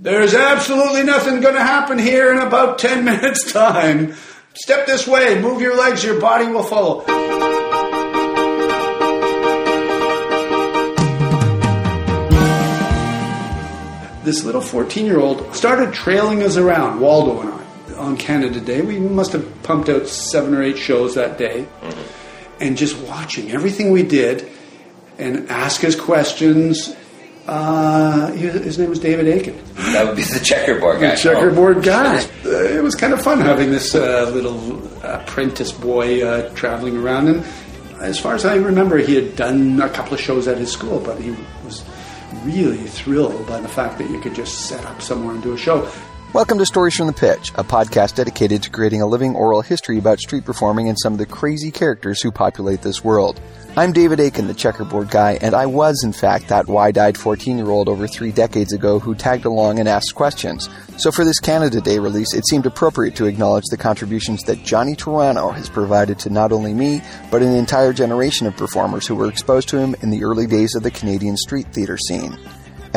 There's absolutely nothing going to happen here in about 10 minutes' time. Step this way, move your legs, your body will follow. This little 14 year old started trailing us around, Waldo and I, on Canada Day. We must have pumped out seven or eight shows that day. Mm-hmm. And just watching everything we did and ask us questions. Uh, he- his name was David Aiken. That would be the checkerboard guy. The checkerboard guy. Uh, it was kind of fun having this uh, little apprentice boy uh, traveling around. And as far as I remember, he had done a couple of shows at his school, but he was really thrilled by the fact that you could just set up somewhere and do a show. Welcome to Stories from the Pitch, a podcast dedicated to creating a living oral history about street performing and some of the crazy characters who populate this world. I'm David Aiken, the checkerboard guy, and I was, in fact, that wide eyed 14 year old over three decades ago who tagged along and asked questions. So for this Canada Day release, it seemed appropriate to acknowledge the contributions that Johnny Toronto has provided to not only me, but an entire generation of performers who were exposed to him in the early days of the Canadian street theater scene.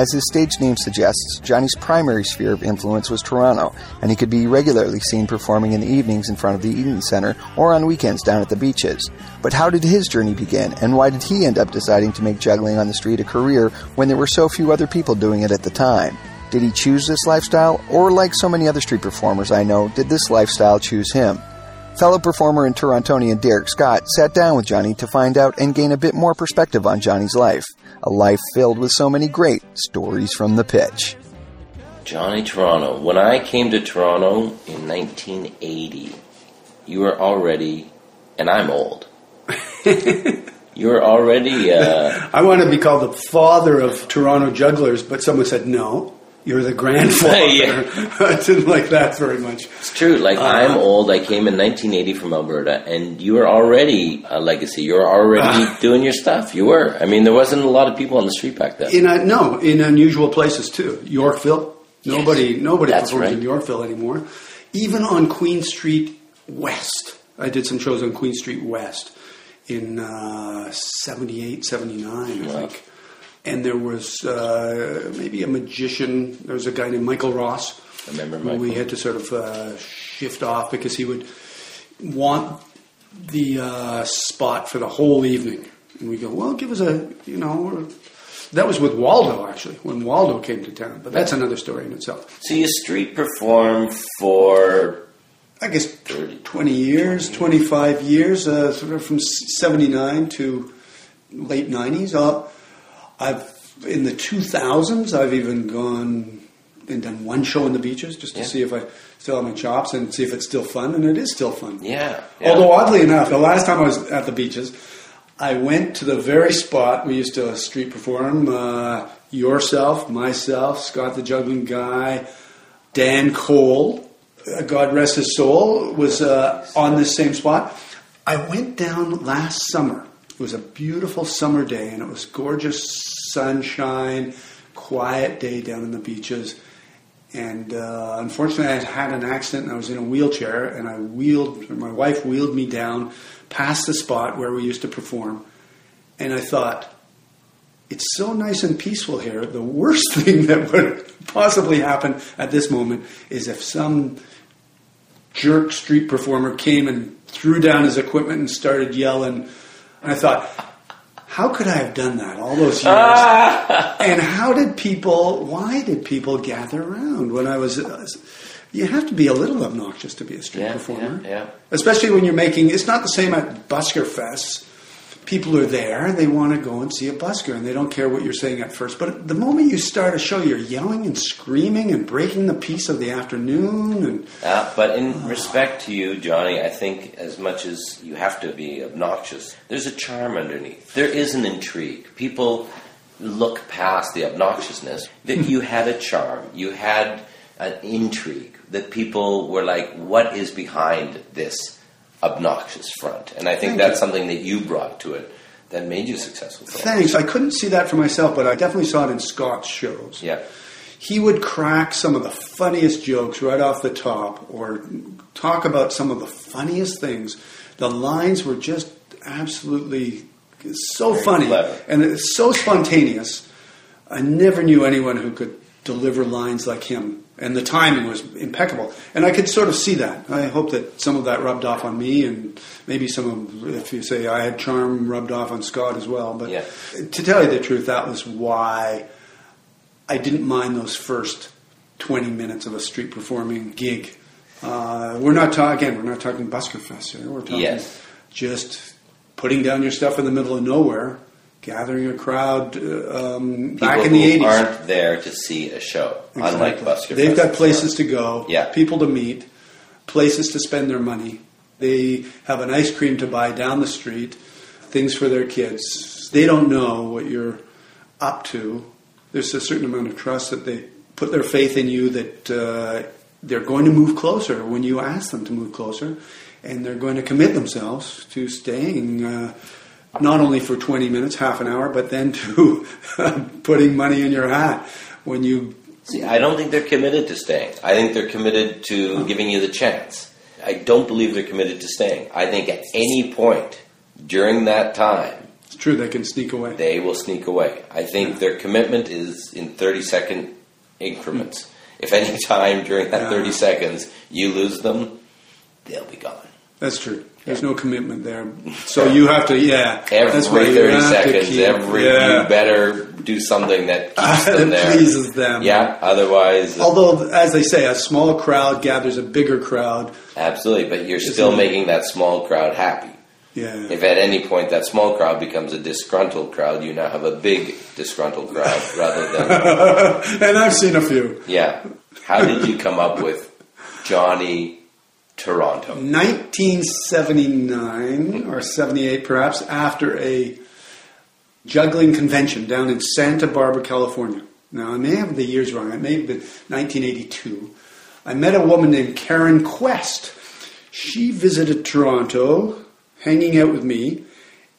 As his stage name suggests, Johnny's primary sphere of influence was Toronto, and he could be regularly seen performing in the evenings in front of the Eaton Center or on weekends down at the beaches. But how did his journey begin, and why did he end up deciding to make juggling on the street a career when there were so few other people doing it at the time? Did he choose this lifestyle, or like so many other street performers I know, did this lifestyle choose him? Fellow performer and Torontonian Derek Scott sat down with Johnny to find out and gain a bit more perspective on Johnny's life. A life filled with so many great stories from the pitch. Johnny Toronto. When I came to Toronto in 1980, you were already, and I'm old. you were already. Uh, I want to be called the father of Toronto jugglers, but someone said, no, you're the grandfather. Yeah. I didn't like that very much. it's true. Like I'm old. I came in 1980 from Alberta, and you were already a legacy. You were already doing your stuff. You were. I mean, there wasn't a lot of people on the street back then. In a, no, in unusual places too. Yorkville. Nobody, nobody That's performs right. in Yorkville anymore. Even on Queen Street West. I did some shows on Queen Street West in uh, 78, 79, I Wow. think. And there was uh, maybe a magician. There was a guy named Michael Ross. I remember Michael. We had to sort of uh, shift off because he would want the uh, spot for the whole evening. And we go, well, give us a, you know, that was with Waldo actually, when Waldo came to town. But that's another story in itself. So you street perform for I guess 30. 20 years, 25 years, uh, sort of from 79 to late 90s. Uh, I've, in the 2000s, I've even gone and done one show in the beaches just to Yeah. see if I still have my chops and see if it's still fun, and it is still fun. yeah. yeah. Although oddly enough, the last time I was at the beaches, I went to the very spot we used to street perform. Uh, yourself, myself, Scott the Juggling Guy, Dan Cole, uh, God rest his soul, was uh, on this same spot. I went down last summer. It was a beautiful summer day, and it was gorgeous sunshine, quiet day down in the beaches. And uh, unfortunately, I had an accident and I was in a wheelchair, and I wheeled, my wife wheeled me down past the spot where we used to perform. And I thought, it's so nice and peaceful here. The worst thing that would possibly happen at this moment is if some jerk street performer came and threw down his equipment and started yelling. And I thought, how could I have done that all those years? and how did people, why did people gather around when I was. Uh, you have to be a little obnoxious to be a street Yeah, performer. yeah, yeah. Especially when you're making, it's not the same at busker fests. People are there, they want to go and see a busker, and they don't care what you're saying at first. But the moment you start a show, you're yelling and screaming and breaking the peace of the afternoon. And Uh, but in respect to you, Johnny, I think as much as you have to be obnoxious, there's a charm underneath. There is an intrigue. People look past the obnoxiousness. That you had a charm. You had an intrigue. That people were like, "What is behind this obnoxious front?" And I think Thank that's you. something that you brought to it that made you successful. thanks. I couldn't see that for myself, but I definitely saw it in Scott's shows. Yeah. he would crack some of the funniest jokes right off the top or talk about some of the funniest things. The lines were just absolutely so Very funny clever. and it's so spontaneous. I never knew anyone who could deliver lines like him. And the timing was impeccable. And I could sort of see that. I hope that some of that rubbed off on me, and maybe some of, if you say I had charm, rubbed off on Scott as well. But Yeah. to tell you the truth, that was why I didn't mind those first 20 minutes of a street performing gig. Uh, we're not talking, again, we're not talking Busker Fest here. We're talking Yes. just putting down your stuff in the middle of nowhere, gathering a crowd uh, um, back in the who 80s. aren't there to see a show, unlike Exactly. Busker. They've got places to go, Yeah. people to meet, places to spend their money. They have an ice cream to buy down the street, things for their kids. They don't know what you're up to. There's a certain amount of trust that they put their faith in you that uh, they're going to move closer when you ask them to move closer, and they're going to commit themselves to staying. Uh, not only for 20 minutes, half an hour, but then to putting money in your hat when you See, I don't think they're committed to staying. I think they're committed to giving you the chance. I don't believe they're committed to staying. I think at any point during that time, It's true, they can sneak away. they will sneak away. I think their commitment is in 30 second increments. Hmm. If any time during that Yeah. 30 seconds you lose them, they'll be gone. That's true. There's no commitment there. So you have to, yeah. that's why Every you 30 have to seconds, keep- every yeah. you better do something that keeps them there. pleases them. Yeah, otherwise, Although, as they say, a small crowd gathers a bigger crowd. absolutely. But you're still making that small crowd happy. Yeah. If at any point that small crowd becomes a disgruntled crowd, you now have a big disgruntled crowd rather than and I've seen a few. yeah. How did you come up with Johnny Toronto? 1979 or 78, perhaps, after a juggling convention down in Santa Barbara, California. Now, I may have the years wrong. It may have been 1982. I met a woman named Karen Quest. She visited Toronto, hanging out with me,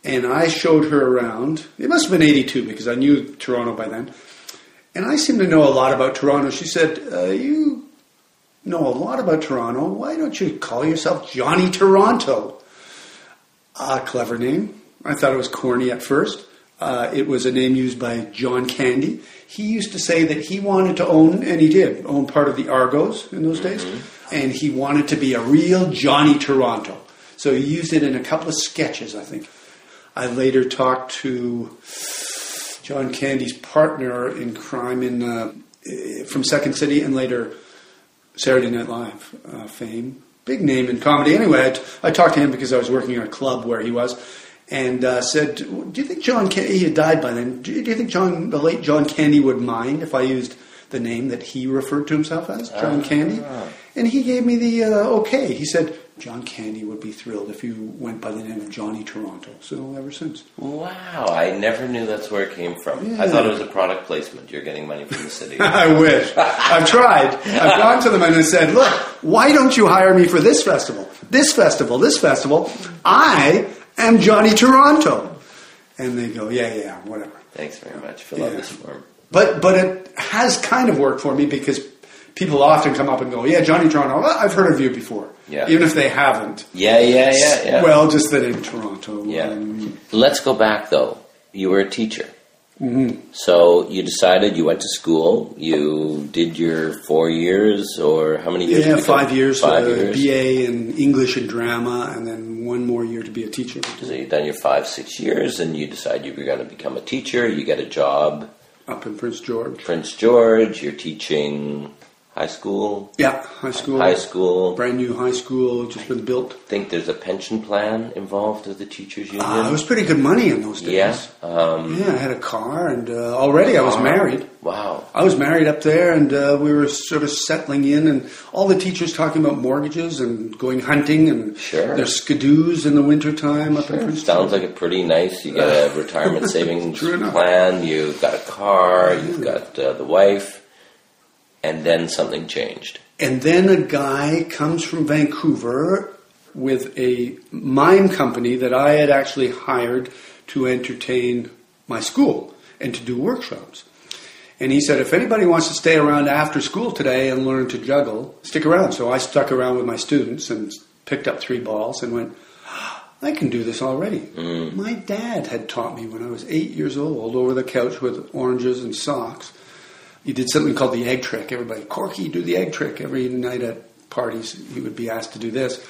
and I showed her around. It must have been 82 because I knew Toronto by then. And I seem to know a lot about Toronto. She said, uh, You know a lot about Toronto. Why don't you call yourself Johnny Toronto? A clever name. I thought it was corny at first. Uh, it was a name used by John Candy. He used to say that he wanted to own, and he did, own part of the Argos in those days, and he wanted to be a real Johnny Toronto. So he used it in a couple of sketches, I think. I later talked to John Candy's partner in crime in uh, from Second City, and later Saturday Night Live uh, fame. Big name in comedy. Anyway, I, t- I talked to him because I was working at a club where he was, and uh, said, "Do you think John Candy? He had died by then. Do you, do you think John, the late John Candy, would mind if I used the name that he referred to himself as, John Candy?" And he gave me the uh, okay. He said, "John Candy would be thrilled if you went by the name of Johnny Toronto." So ever since. Wow, I never knew that's where it came from. I thought it was a product placement. You're getting money from the city. I wish. I've tried. I've gone to them and I said, look, why don't you hire me for this festival, this festival, this festival? I am Johnny Toronto. And they go, yeah, yeah, whatever. Thanks very much. Fill out Yeah. this form. But, but it has kind of worked for me because people often come up and go, yeah, Johnny Toronto, I've heard of you before. Yeah. Even if they haven't. Yeah, yeah, yeah, yeah. Well, just the name Toronto. Yeah. Um, Let's go back though. You were a teacher. Mm-hmm. So you decided you went to school. You did your four years, or how many years? yeah, go? five years, Five uh, years. BA in English and drama, and then one more year to be a teacher. So you've done your five, six years, and you decide you were going to become a teacher. You get a job, Up in Prince George. Prince George. You're teaching high school, Yeah, high school. high school. Brand new high school, just been built. think there's a pension plan involved with the teachers union. Uh, it was pretty good money in those days. yeah. Um, Yeah, I had a car, and uh, already I was married. Wow. I was married up there, and uh, we were sort of settling in, and all the teachers talking about mortgages and going hunting, and Sure. there's skidoos in the wintertime up in Prince Sounds like a pretty nice. You got a retirement savings plan. You've got a car. You've got uh, the wife, and then something changed. And then a guy comes from Vancouver with a mime company that I had actually hired to entertain my school and to do workshops. And he said, if anybody wants to stay around after school today and learn to juggle, stick around. So I stuck around with my students and picked up three balls and went, I can do this already. Mm. My dad had taught me when I was eight years old over the couch with oranges and socks. He did something called the egg trick. Everybody, Corky, do the egg trick every night at parties. He would be asked to do this,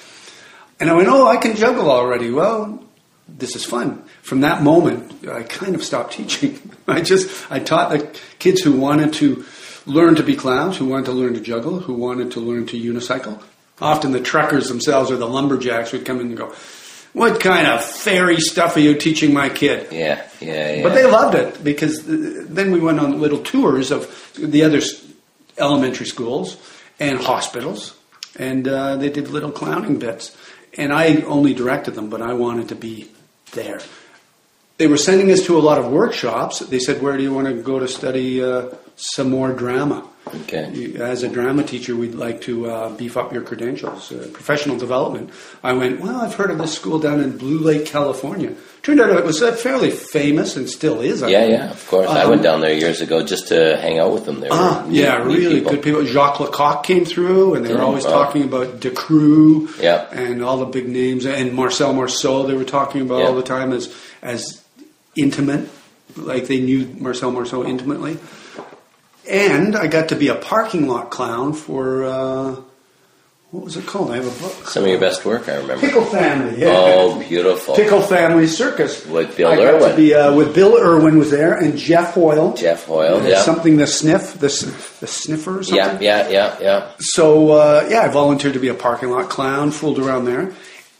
and I went, "Oh, I can juggle already." Well, this is fun. From that moment, I kind of stopped teaching. I just I taught the kids who wanted to learn to be clowns, who wanted to learn to juggle, who wanted to learn to unicycle. Often the truckers themselves or the lumberjacks would come in and go, "What kind of fairy stuff are you teaching my kid?" Yeah, yeah, yeah. But they loved it because uh, then we went on little tours of the other elementary schools and hospitals, and uh, they did little clowning bits. And I only directed them, but I wanted to be there. They were sending us to a lot of workshops. They said, "Where do you want to go to study uh, some more drama?" Okay. You- As a drama teacher, we'd like to uh, beef up your credentials, uh, professional development. I went, well, I've heard of this school down in Blue Lake, California. Turned out it was uh, fairly famous and still is. I Yeah, think. yeah, of course. I Um, went down there years ago just to hang out with them. There Ah, neat- yeah, really people. good people. Jacques Lecoq came through, and they were Yeah, always wow. talking about Decroux Yeah. and all the big names, and Marcel Marceau. They were talking about Yeah. all the time as as intimate, like they knew Marcel Marceau intimately. And I got to be a parking lot clown for uh, what was it called? I have a book. Some of your best work, I remember. Pickle Family. Yeah. Oh, beautiful. Pickle Family Circus With Bill I got Irwin. to be uh, with Bill Irwin was there and Geoff Hoyle. Geoff Hoyle, Uh, yeah. Something the sniff, the the sniffer something. Yeah, yeah, yeah, yeah. So uh, yeah, I volunteered to be a parking lot clown, fooled around there,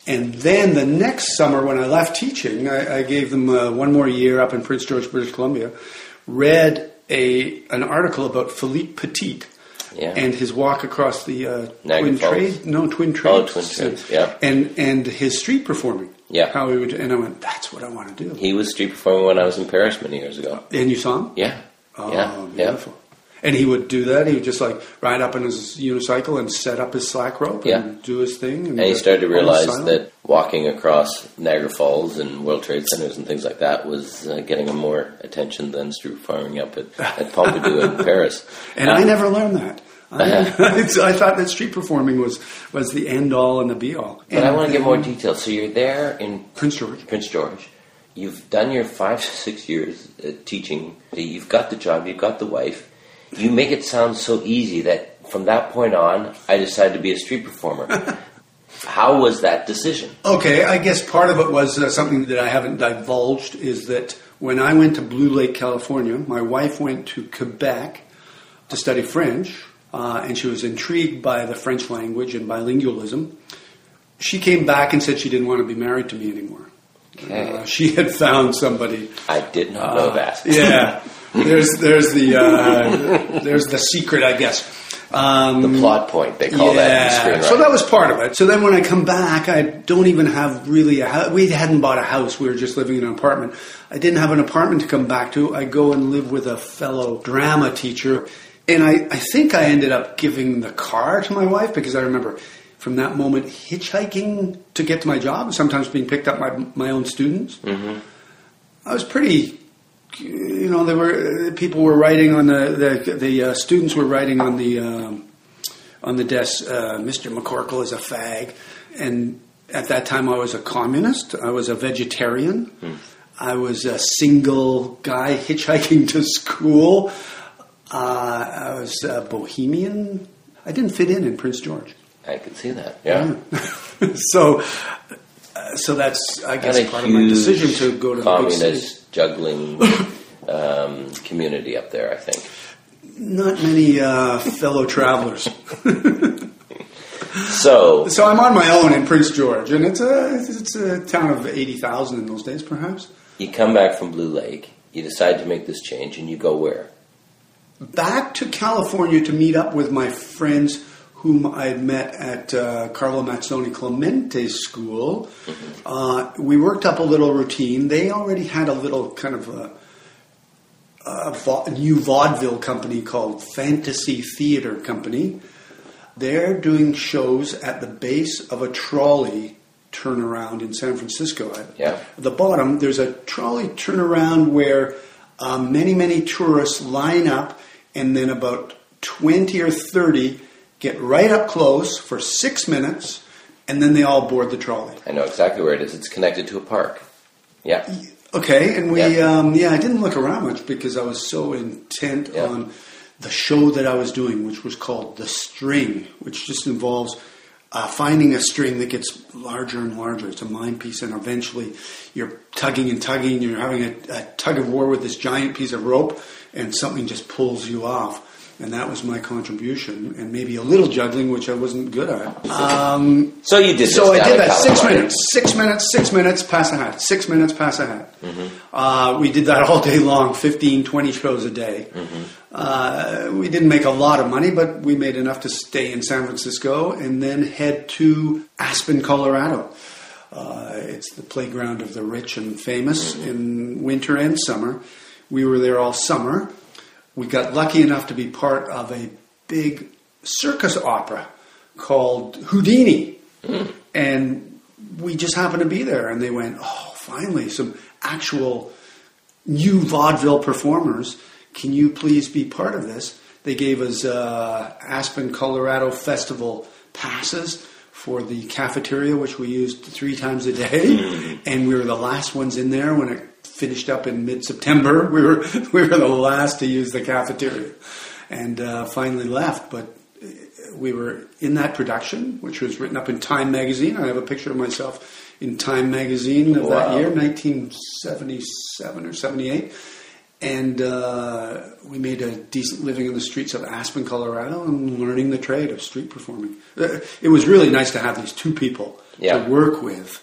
and then the next summer when I left teaching, I, I gave them uh, one more year up in Prince George, British Columbia. Read a an article about Philippe Petit. Yeah. And his walk across the uh, Twin. Trade, no Twin Oh, Twin Trades, yeah. and and his street performing, Yeah. How he would, and I went, that's what I want to do. He was street performing when I was in Paris many years ago. And you saw him? Yeah. Oh, yeah. Yeah. beautiful. And he would do that. He would just like ride up on his unicycle and set up his slack rope Yeah. and do his thing. And he uh, started to realize that walking across Niagara Falls and World Trade Centers and things like that was uh, getting him more attention than street performing up at, at Pompidou in Paris. And Uh, I never learned that. I, I thought that street performing was was the end all and the be all. But I want to get more details. So you're there in Prince George. Prince George. You've done your five, six years uh, teaching. You've got the job. You've got the wife. You make it sound so easy that from that point on, I decided to be a street performer. How was that decision? Okay, I guess part of it was uh, something that I haven't divulged is that when I went to Blue Lake, California, my wife went to Quebec to study French, uh, and she was intrigued by the French language and bilingualism. She came back and said she didn't want to be married to me anymore. Okay. Uh, she had found somebody. I did not know Uh, that. Yeah, there's there's the uh, there's the secret, I guess. Um, The plot point, they call that in screenwriting. so that was part of it. So then when I come back, I don't even have really a house. We hadn't bought a house. We were just living in an apartment. I didn't have an apartment to come back to. I go and live with a fellow drama teacher. And I, I think I ended up giving the car to my wife because I remember from that moment hitchhiking to get to my job, sometimes being picked up by my own students. Mm-hmm. I was pretty you know, there were uh, people were writing on the the, the uh, students were writing on the um, on the desk. Uh, Mr. McCorkle is a fag, and at that time I was a communist. I was a vegetarian. I was a single guy hitchhiking to school. Uh, I was a bohemian. I didn't fit in in Prince George. I can see that. Yeah. so, uh, so that's I guess part of my decision to go to the big communist juggling um, community up there. I think. Not many uh, fellow travelers. So So I'm on my own in Prince George, and it's a it's a town of eighty thousand in those days, perhaps. you come back from Blue Lake. You decide to make this change, and you go where? Back to California to meet up with my friends whom I met at uh, Carlo Mazzone-Clementi's school. Uh, we worked up a little routine. They already had a little kind of a, a va- new vaudeville company called Fantasy Theater Company. They're doing shows at the base of a trolley turnaround in San Francisco. At Yeah. the bottom, there's a trolley turnaround where um, many, many tourists line up, and then about 20 or 30 get right up close for six minutes, and then they all board the trolley. I know exactly where it is. It's connected to a park. Yeah. Okay, and we, Yeah. um, yeah, I didn't look around much because I was so intent Yeah. on the show that I was doing, which was called The String, which just involves uh, finding a string that gets larger and larger. It's a mind piece, and eventually you're tugging and tugging. You're having a, a tug of war with this giant piece of rope, and something just pulls you off. And that was my contribution, and maybe a little juggling, which I wasn't good at. Um, So you did. so I did that six minutes, six minutes, six minutes, pass a hat, six minutes, pass a hat. Uh, we did that all day long, 15, 20 shows a day. Uh, we didn't make a lot of money, but we made enough to stay in San Francisco and then head to Aspen, Colorado. Uh, it's the playground of the rich and famous in winter and summer. We were there all summer. We got lucky enough to be part of a big circus opera called Houdini. And we just happened to be there, and they went, Oh, finally, some actual new vaudeville performers. Can you please be part of this? They gave us uh, Aspen, Colorado Festival passes for the cafeteria, which we used three times a day, and we were the last ones in there when it finished up in mid-September. We were we were the last to use the cafeteria, and uh, finally left. But uh, we were in that production, which was written up in Time magazine. I have a picture of myself in Time magazine of Wow. that year, 1977 or 78. And uh, we made a decent living in the streets of Aspen, Colorado, and learning the trade of street performing. Uh, It was really nice to have these two people Yeah. to work with.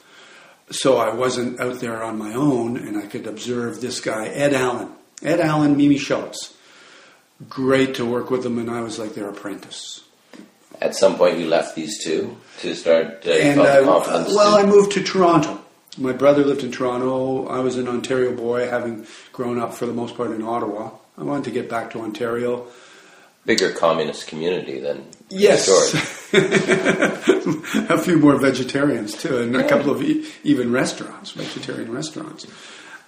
So I wasn't out there on my own, and I could observe this guy, Ed Allen. Ed Allen, Mimi Schultz. Great to work with them, and I was like their apprentice. At some point, you left these two to start. Uh, and I, confidence. well, I moved to Toronto. My brother lived in Toronto. I was an Ontario boy, having grown up for the most part in Ottawa. I wanted to get back to Ontario. bigger communist community than Yes. a few more vegetarians too, and a couple of e- even restaurants, vegetarian restaurants.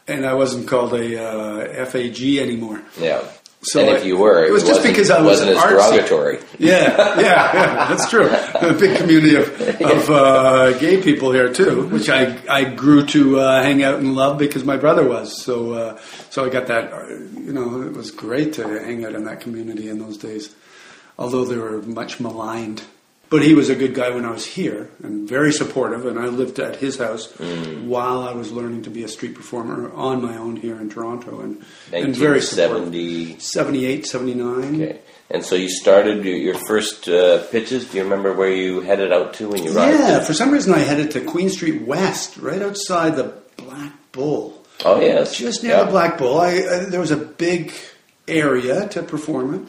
And I wasn't called a uh, FAG anymore. Yeah. So and I- if you were, it was just wasn't- because I was wasn't as derogatory. Yeah, yeah, yeah, that's true. A big community of, of uh, gay people here too, which I, I grew to uh, hang out and love because my brother was. So uh, so I got that. uh, You know, it was great to hang out in that community in those days, although they were much maligned. But he was a good guy when I was here and very supportive. And I lived at his house while I was learning to be a street performer on my own here in Toronto, and and very supportive. 78, 79. Okay. And so you started your, first uh, pitches. Do you remember where you headed out to when you arrived? Yeah, for some reason I headed to Queen Street West, right outside the Black Bull. Oh yes. Just near Yeah. the Black Bull. I, uh, there was a big area to perform in,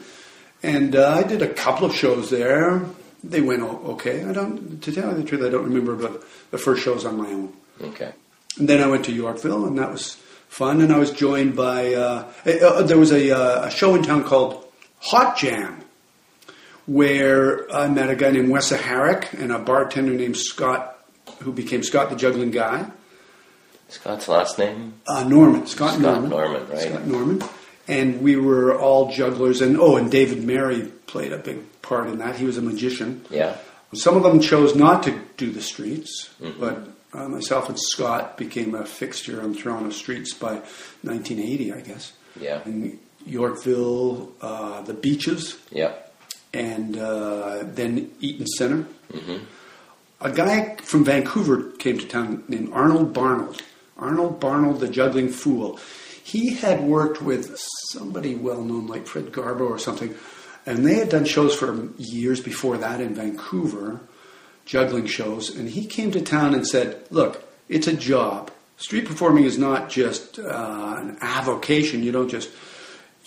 and uh, I did a couple of shows there. They went okay. I don't, to tell you the truth, I don't remember about the first shows on my own. Okay. And then I went to Yorkville, and that was fun. And I was joined by uh, uh, there was a, uh, a show in town called Hot Jam, where I met a guy named Wessa Herrick and a bartender named Scott, who became Scott the Juggling Guy. Scott's last name? Uh, Norman, Scott, Scott Norman, Norman, right. Scott Norman, and we were all jugglers. And oh, and David Mary played a big part in that. He was a magician. Yeah. Some of them chose not to do the streets, Mm-hmm. but uh, myself and Scott became a fixture on Toronto streets by 1980, I guess. Yeah. In Yorkville, uh, the beaches, Yeah. and uh, then Eaton Center. Mm-hmm. A guy from Vancouver came to town named Arnold Barnold. Arnold Barnold, the juggling fool. He had worked with somebody well known like Fred Garbo or something, and they had done shows for years before that in Vancouver, juggling shows. And he came to town and said, Look, it's a job. Street performing is not just uh, an avocation. You don't just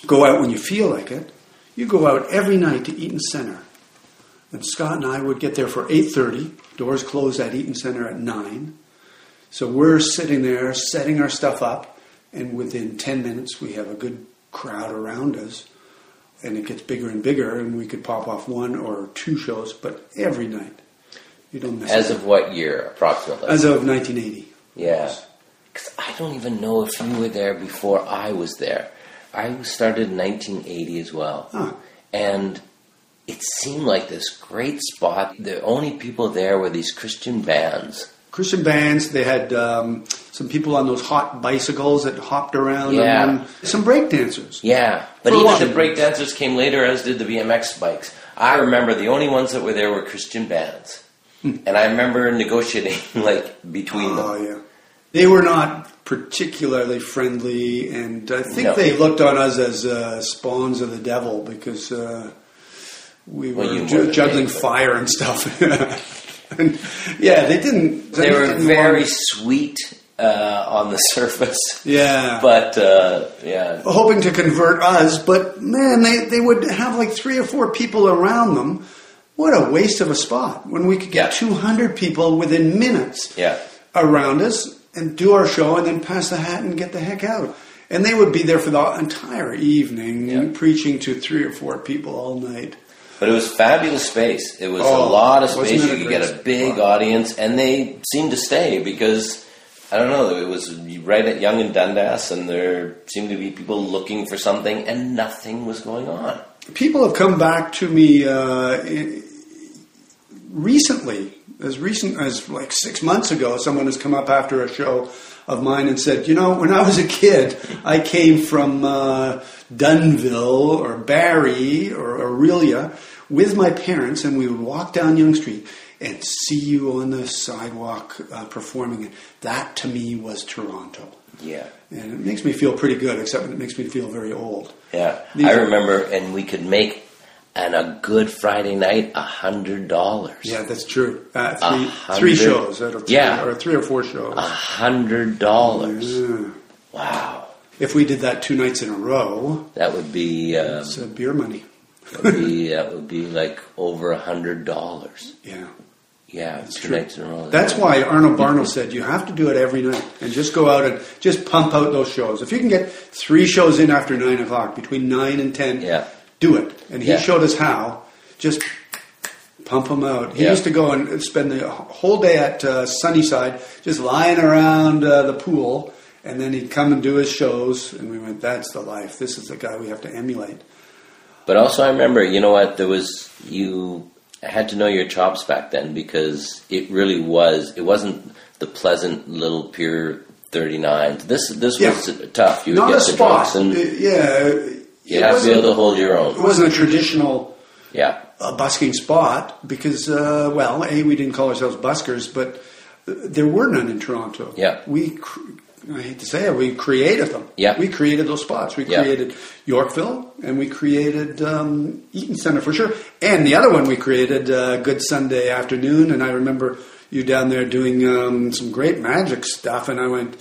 go out when you feel like it. You go out every night to Eaton Center. And Scott and I would get there for 8.30. Doors close at Eaton Center at 9. So we're sitting there setting our stuff up. And within 10 minutes, we have a good crowd around us. And it gets bigger and bigger. And we could pop off one or two shows, but every night. You don't miss it. As it. of what year, approximately? As of 1980. Yeah. Because I don't even know if you were there before I was there. I started in 1980 as well. Huh. And it seemed like this great spot. The only people there were these Christian bands. Christian bands. They had um, some people on those hot bicycles that hopped around. Yeah. on them. Some break dancers. Yeah, but For even the break dancers came later, as did the BMX bikes. I remember the only ones that were there were Christian bands, and I remember negotiating like between them. Oh yeah, they were not particularly friendly, and I think No. they looked on us as uh, spawns of the devil because uh, we were Well, ju- juggling fire and stuff. and, yeah, they didn't. They were didn't very want- sweet uh, on the surface, yeah, but uh, yeah, hoping to convert us, but man, they, they would have like three or four people around them. What a waste of a spot when we could get Yeah. 200 people within minutes yeah. around us and do our show and then pass the hat and get the heck out. And they would be there for the entire evening Yeah. preaching to three or four people all night. But it was fabulous space. It was a Oh, lot of space. You could get a big spot? audience, and they seemed to stay because I don't know. It was right at Yonge and Dundas, and there seemed to be people looking for something, and nothing was going on. People have come back to me uh, recently, as recent as like six months ago. Someone has come up after a show of mine and said, "You know, when I was a kid, I came from uh, Dunnville or Barrie or Orillia with my parents, and we would walk down Yonge Street." And see you on the sidewalk uh, performing. That to me was Toronto. Yeah, And it makes me feel pretty good, except it makes me feel very old. yeah. These I are- remember, and we could make on a good Friday night a hundred dollars. Yeah, that's true. Uh, three, three shows, three, Yeah. or three or four shows. a hundred dollars. Yeah. Wow, If we did that two nights in a row, that would be um, it's uh, beer money. That would be that would be like over a hundred dollars. Yeah, Yeah, that's two true. nights in a row. That's why Arnold Barno said you have to do it every night and just go out and just pump out those shows. If you can get three shows in after nine o'clock, between nine and ten, Yeah. do it. And he Yeah. showed us how. Just pump them out. He Yeah. used to go and spend the whole day at uh, Sunnyside, just lying around uh, the pool, and then he'd come and do his shows. And we went, "That's the life. This is the guy we have to emulate." But also, I remember, you know what? There was you had to know your chops back then because it really was. It wasn't the pleasant little Pier thirty nine. This this Yeah. was tough. You would Not get a the spot. and Uh, yeah, you it have to be able to hold your own. It wasn't a traditional Yeah, a busking spot because, uh, well, a we didn't call ourselves buskers, but uh, there were none in Toronto. Yeah. we. Cr- I hate to say it, we created them. Yeah. we created those spots. We Yeah. created Yorkville, and we created um, Eaton Center for sure. And the other one we created, uh, Good Sunday Afternoon. And I remember you down there doing um, some great magic stuff, and I went,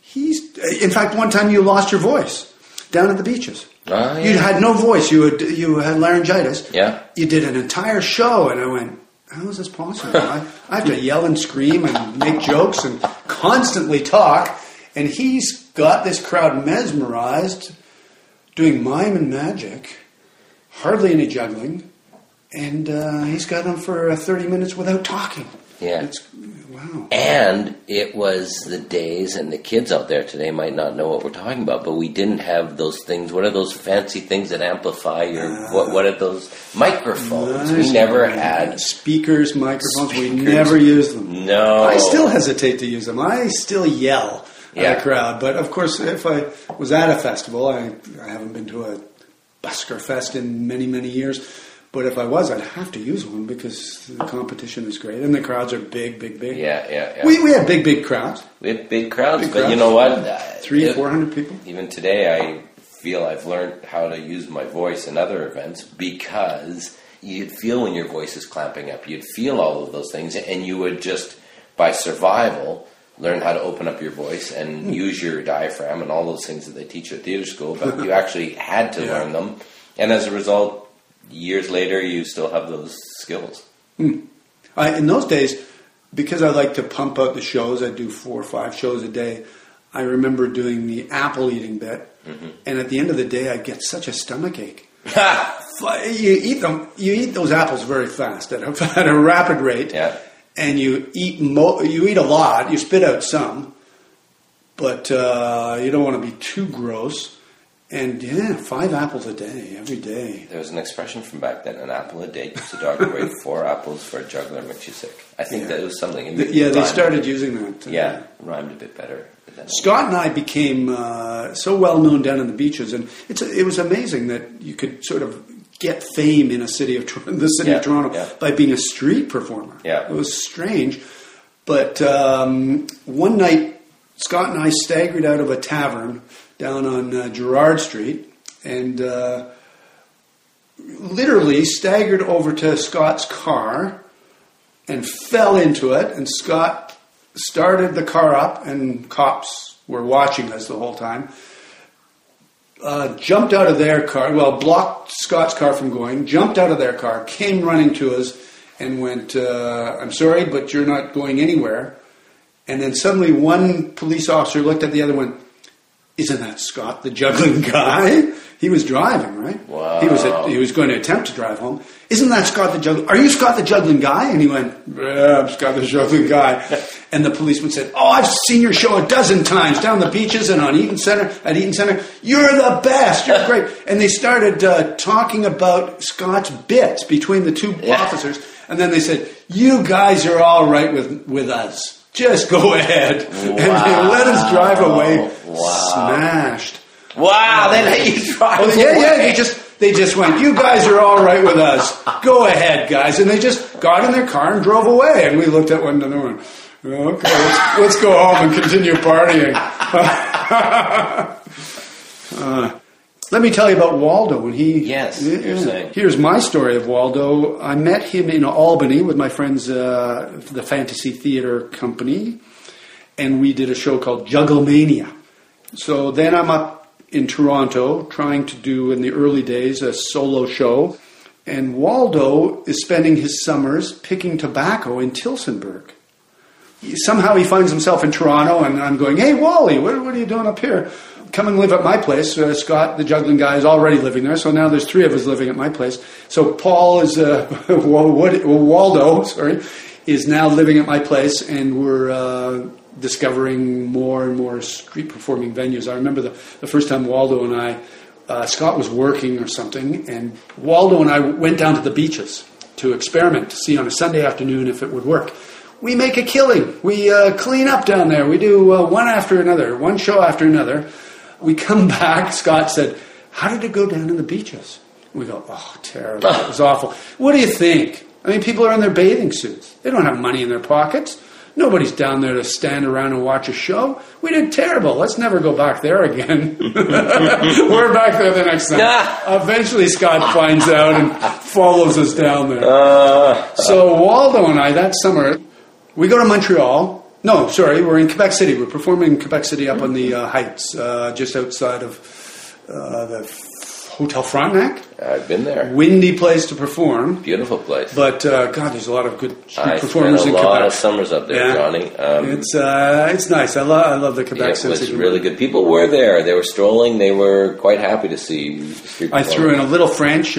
"He's." In fact, one time you lost your voice down at the beaches. Ah, You had no voice. You had you had laryngitis. Yeah. You did an entire show, and I went, "How is this possible? I, I have to yell and scream and make jokes and constantly talk." And he's got this crowd mesmerized, doing mime and magic, hardly any juggling, and uh, he's got them for uh, thirty minutes without talking. Yeah. It's wow. And it was the days, and the kids out there today might not know what we're talking about, but we didn't have those things. What are those fancy things that amplify your? what What are those microphones? we Nice. never had. speakers, microphones. We never used them. No, I still hesitate to use them. I still yell Yeah. crowd. But of course, if I was at a festival, I, I haven't been to a busker fest in many, many years. But if I was, I'd have to use one because the competition is great and the crowds are big, big, big. Yeah, yeah, yeah. We, we had big, big crowds. We had big crowds, Big but you know what? Uh, Three, it- four hundred people. Even today, I feel I've learned how to use my voice in other events because you'd feel when your voice is clamping up. You'd feel all of those things, and you would just, by survival, learn how to open up your voice and Hmm. use your diaphragm and all those things that they teach you at theater school. But you actually had to Yeah. learn them, and as a result, years later, you still have those skills. I, in those days, because I like to pump out the shows, I do four or five shows a day. I remember doing the apple eating bit, Mm-hmm. and at the end of the day, I'd get such a stomach ache. You eat them. You eat those apples very fast at a, at a rapid rate, Yeah. And you eat mo- you eat a lot. You spit out some, but uh, you don't want to be too gross. And yeah, five apples a day, every day. There was an expression from back then: "An apple a day keeps a dog away. Four apples for a juggler makes you sick." I think Yeah. that was something. it Th- Yeah, they started using that. uh, Yeah, rhymed a bit better. Scott and I became uh, so well known down in the beaches, and it's it was amazing that you could sort of get fame in a city of the city Yeah, of Toronto yeah. by being a street performer. Yeah. it was strange, but um, one night Scott and I staggered out of a tavern down on uh, Gerrard Street and. Uh, Literally staggered over to Scott's car and fell into it. And Scott started the car up, and cops were watching us the whole time. Uh, jumped out of their car, well, blocked Scott's car from going, jumped out of their car, came running to us, and went, uh, I'm sorry, but you're not going anywhere. And then suddenly one police officer looked at the other one, isn't that Scott, the juggling guy? He was driving, right? Wow. He was he was going to attempt to drive home. Isn't that Scott the juggling? Are you Scott the juggling guy? And he went, Yeah, I'm Scott the juggling guy. and the policeman said, Oh, I've seen your show a dozen times down the beaches and on Eaton Center at Eaton Center. You're the best. You're great. And they started uh, talking about Scott's bits between the two Yeah. officers, and then they said, "You guys are all right with with us." Just go ahead. And they let us drive away Wow. smashed. Wow, they let you drive. Oh, yeah, yeah. They just they just went. You guys are all right with us. Go ahead, guys. And they just got in their car and drove away. And we looked at one another and went, okay, let's, let's go home and continue partying. Uh, let me tell you about Waldo when he. Yes, saying. Here's my story of Waldo. I met him in Albany with my friends, uh, the Fantasy Theater Company, and we did a show called Jugglemania. So then I'm up in Toronto trying to do, in the early days, a solo show. And Waldo is spending his summers picking tobacco in Tillsonburg. Somehow he finds himself in Toronto, and I'm going, Hey, Wally, what, what are you doing up here? Come and live at my place. Uh, Scott, the juggling guy, is already living there, so now there's three of us living at my place. So Paul is, uh, Waldo, sorry, is now living at my place, and we're uh, discovering more and more street performing venues. I remember the, the first time Waldo and I, uh, Scott was working or something, and Waldo and I went down to the beaches to experiment to see on a Sunday afternoon if it would work. We make a killing. We uh, clean up down there. We do uh, one after another, one show after another. We come back. Scott said, "How did it go down in the beaches?" We go, "Oh, terrible. It was awful." What do you think? I mean, people are in their bathing suits. They don't have money in their pockets. Nobody's down there to stand around and watch a show. We did terrible. Let's never go back there again. We're back there the next time. Eventually, Scott finds out and follows us down there. Uh, So Waldo and I that summer, we go to Montreal. No, sorry, we're in Quebec City. We're performing in Quebec City up on the uh, heights, uh, just outside of uh, the Hotel Frontenac. I've been there. Windy place to perform, Beautiful place. but uh, God, there's a lot of good street I performers a lot of summers up there, Yeah. Johnny. Um, It's uh, it's nice. I love I love the Quebec it sense. was really good. People were there. They were strolling. They were quite happy to see street I threw in a little French.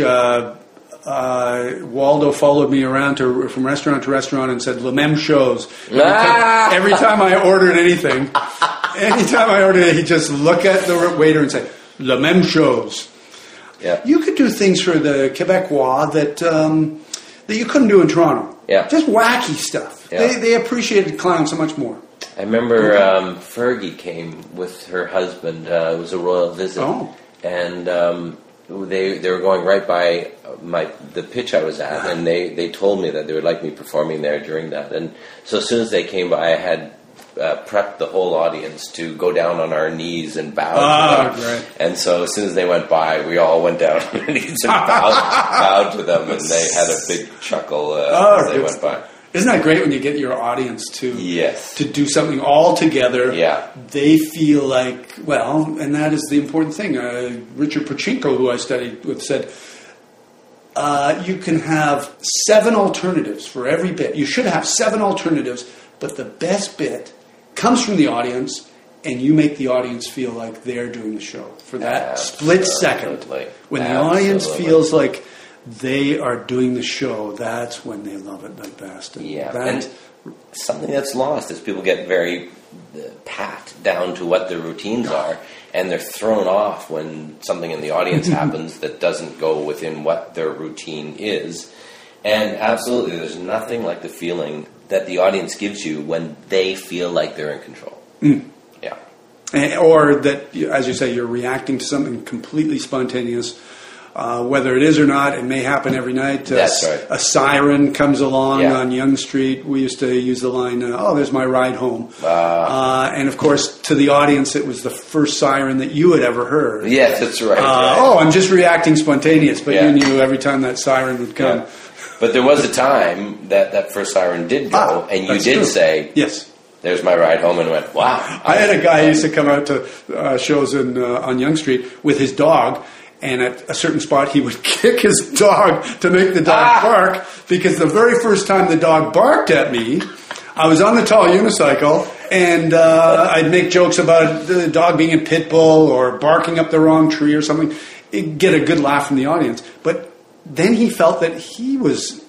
Uh, Waldo followed me around to from restaurant to restaurant and said "le même chose." Every, Ah! time, every time I ordered anything, anytime I ordered it, he'd just look at the waiter and say "le même chose." Yeah. You could do things for the Quebecois that um, that you couldn't do in Toronto. Yeah. just wacky stuff. Yeah. They they appreciated clown so much more. I remember um, Fergie came with her husband. Uh, it was a royal visit, Oh. and um, they they were going right by my the pitch I was at, and they, they told me that they would like me performing there during that. And so as soon as they came by, I had uh, prepped the whole audience to go down on our knees and bow. Ah, to them. great. And so as soon as they went by, we all went down on our knees and bowed, bowed to them, and they had a big chuckle uh, Oh, as they went by. Isn't that great when you get your audience to Yes. to do something all together? Yeah. They feel like well, and that is the important thing. Uh, Richard Pochinko, who I studied with, said uh, you can have seven alternatives for every bit. You should have seven alternatives, but the best bit comes from the audience. And you make the audience feel like they're doing the show for that split second. Absolutely. When the audience feels like they are doing the show, that's when they love it the best. And Yeah, that- and something that's lost is people get very uh, pat down to what their routines are, and they're thrown off when something in the audience happens that doesn't go within what their routine is. And absolutely, there's nothing like the feeling that the audience gives you when they feel like they're in control. Yeah. And- or that, as you say, you're reacting to something completely spontaneous. Uh, whether it is or not, it may happen every night. Uh, That's right. A siren comes along Yeah. on Yonge Street. We used to use the line, uh, "Oh, there's my ride home," Ah. uh, and of course, to the audience, it was the first siren that you had ever heard. Yes, that's right. Right. Oh, I'm just reacting spontaneous, but Yeah. you knew every time that siren would come. Yeah. But there was a time that that first siren did go, Ah, and you did true. say, Yes. "There's my ride home," and went, "Wow." I had a guy who used to come out to uh, shows in uh, on Yonge Street with his dog, and at a certain spot he would kick his dog to make the dog Ah! bark because the very first time the dog barked at me, I was on the tall unicycle. And uh, I'd make jokes about the dog being a pit bull or barking up the wrong tree or something, It'd get a good laugh from the audience. But then he felt that he was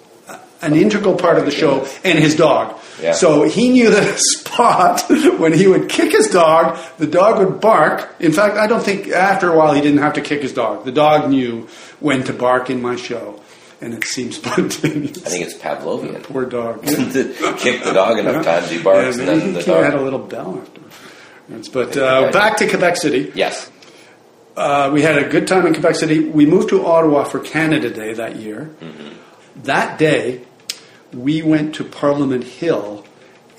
an integral part of the show and his dog. Yeah. So he knew the spot when he would kick his dog, the dog would bark. In fact, I don't think after a while he didn't have to kick his dog. The dog knew when to bark in my show, and it seemed spontaneous. I think it's Pavlovian. The Poor dog. kick the dog enough times he barks, Yeah, and then the he had a little bell afterwards. But uh, back to Quebec City. Yes. Uh, we had a good time in Quebec City. We moved to Ottawa for Canada Day that year. That day, we went to Parliament Hill,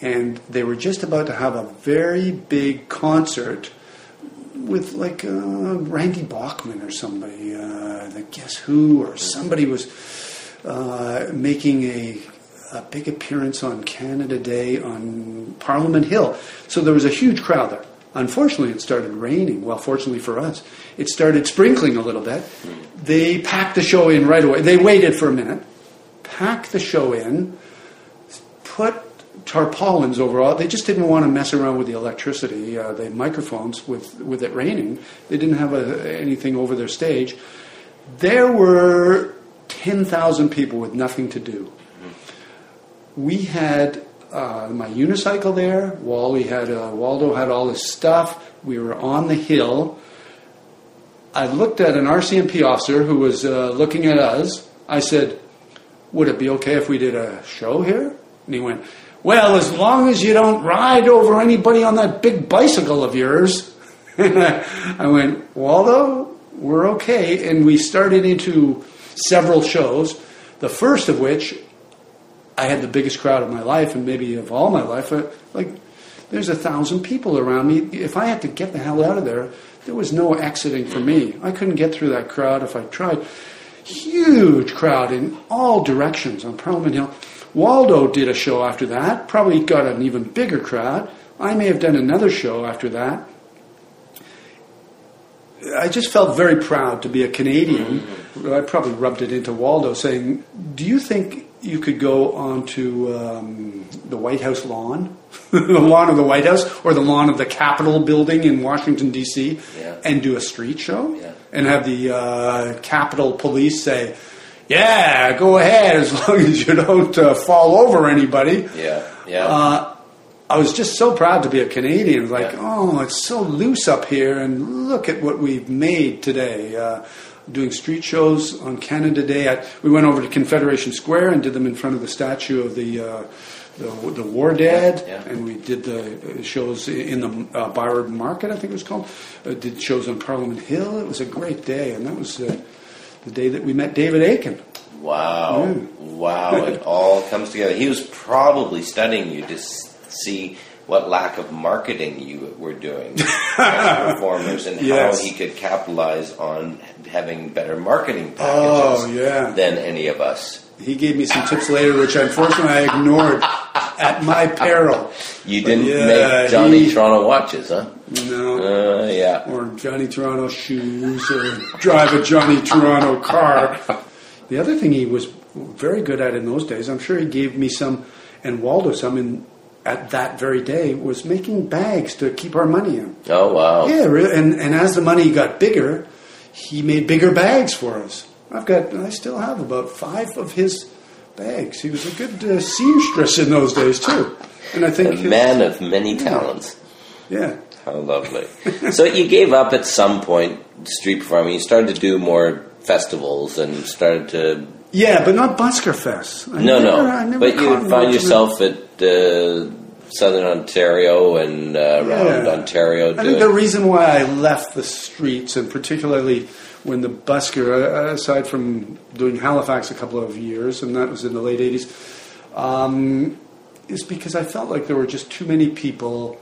and they were just about to have a very big concert with like uh, Randy Bachman or somebody, uh, the Guess Who, or somebody was uh, making a, a big appearance on Canada Day on Parliament Hill. So there was a huge crowd there. Unfortunately, it started raining. Well, fortunately for us, it started sprinkling a little bit. They packed the show in right away. They waited for a minute, packed the show in, put tarpaulins over all. They just didn't want to mess around with the electricity, uh, the microphones with with it raining. They didn't have a, anything over their stage. There were ten thousand people with nothing to do. We had uh, my unicycle there. Wally had uh, Waldo had all his stuff. We were on the hill. I looked at an RCMP officer who was uh, looking at us. I said, would it be okay if we did a show here? And he went, well, as long as you don't ride over anybody on that big bicycle of yours. I went, Waldo, we're okay. And we started into several shows, the first of which I had the biggest crowd of my life and maybe of all my life. Like, there's a thousand people around me. If I had to get the hell out of there, there was no exiting for me. I couldn't get through that crowd if I tried. Huge crowd in all directions on Parliament Hill. Waldo did a show after that, probably got an even bigger crowd. I may have done another show after that. I just felt very proud to be a Canadian. I probably rubbed it into Waldo saying, Do you think you could go onto um, the White House lawn, the lawn of the White House, or the lawn of the Capitol building in Washington, D.C., Yeah. and do a street show? Yeah. And have the uh, Capitol Police say, Yeah, go ahead as long as you don't uh, fall over anybody. Yeah. Yeah. Uh, I was just so proud to be a Canadian. Like, Yeah. oh, it's so loose up here, and look at what we've made today. Doing street shows on Canada Day. At, we went over to Confederation Square and did them in front of the statue of the uh, the, the war dead, Yeah. and we did the uh, shows in the uh, ByWard Market, I think it was called. Uh, did shows on Parliament Hill. It was a great day, and that was uh, the day that we met David Aiken. Wow. Mm. Wow. It all comes together. He was probably studying you to see what lack of marketing you were doing as performers and Yes. how he could capitalize on having better marketing Oh, packages yeah. than any of us. He gave me some tips later, which unfortunately I ignored at my peril. You didn't Yeah, make Johnny he- Toronto watches, huh? No. Uh, yeah. Or Johnny Toronto shoes, or drive a Johnny Toronto car. The other thing he was very good at in those days, I'm sure he gave me some, and Waldo some in at that very day, was making bags to keep our money in. Oh wow. Yeah. And, and as the money got bigger, he made bigger bags for us. I've got, I still have about five of his bags. He was a good uh, seamstress in those days too. And I think, a man of many talents. Yeah. How lovely. so you gave up at some point street performing. You started to do more festivals and started to. Yeah, but not Busker Fest. I no, never- no. But you would find much of it. yourself at uh, Southern Ontario and uh, around Yeah. Ontario I think the reason why I left the streets, and particularly when the busker, uh, aside from doing Halifax a couple of years, and that was in the late 80s, um, is because I felt like there were just too many people